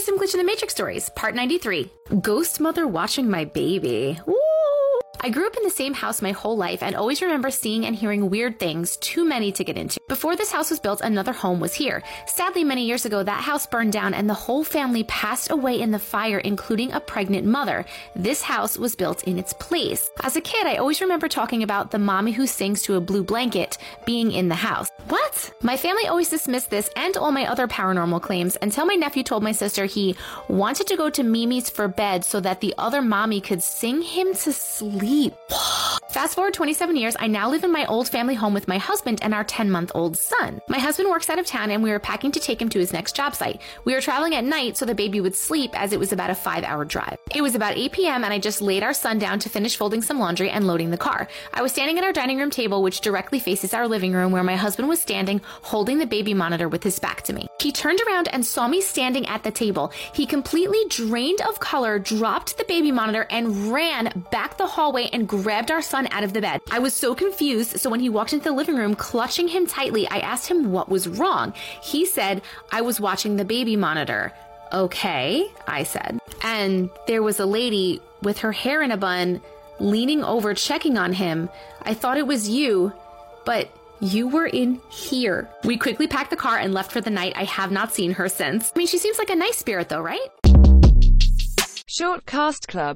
Some Glitch in the Matrix stories, part 93. Ghost mother watching my baby. Woo! I grew up in the same house my whole life and always remember seeing and hearing weird things, too many to get into. Before this house was built, another home was here. Sadly, many years ago, that house burned down and the whole family passed away in the fire, including a pregnant mother. This house was built in its place. As a kid, I always remember talking about the mommy who sings to a blue blanket being in the house. What? My family always dismissed this and all my other paranormal claims until my nephew told my sister he wanted to go to Mimi's for bed so that the other mommy could sing him to sleep sleep. Fast forward 27 years, I now live in my old family home with my husband and our 10 month old son. My husband works out of town and we were packing to take him to his next job site. We were traveling at night so the baby would sleep as it was about a five hour drive. It was about 8 p.m. and I just laid our son down to finish folding some laundry and loading the car. I was standing at our dining room table, which directly faces our living room, where my husband was standing holding the baby monitor with his back to me. He turned around and saw me standing at the table. He completely drained of color, dropped the baby monitor, and ran back the hallway and grabbed our son out of the bed. I was so confused, so when he walked into the living room, clutching him tightly, I asked him what was wrong. He said, I was watching the baby monitor. Okay, I said. And there was a lady with her hair in a bun leaning over checking on him. I thought it was you, but you were in here. We quickly packed the car and left for the night. I have not seen her since. I mean, she seems like a nice spirit though, right? Short Cast Club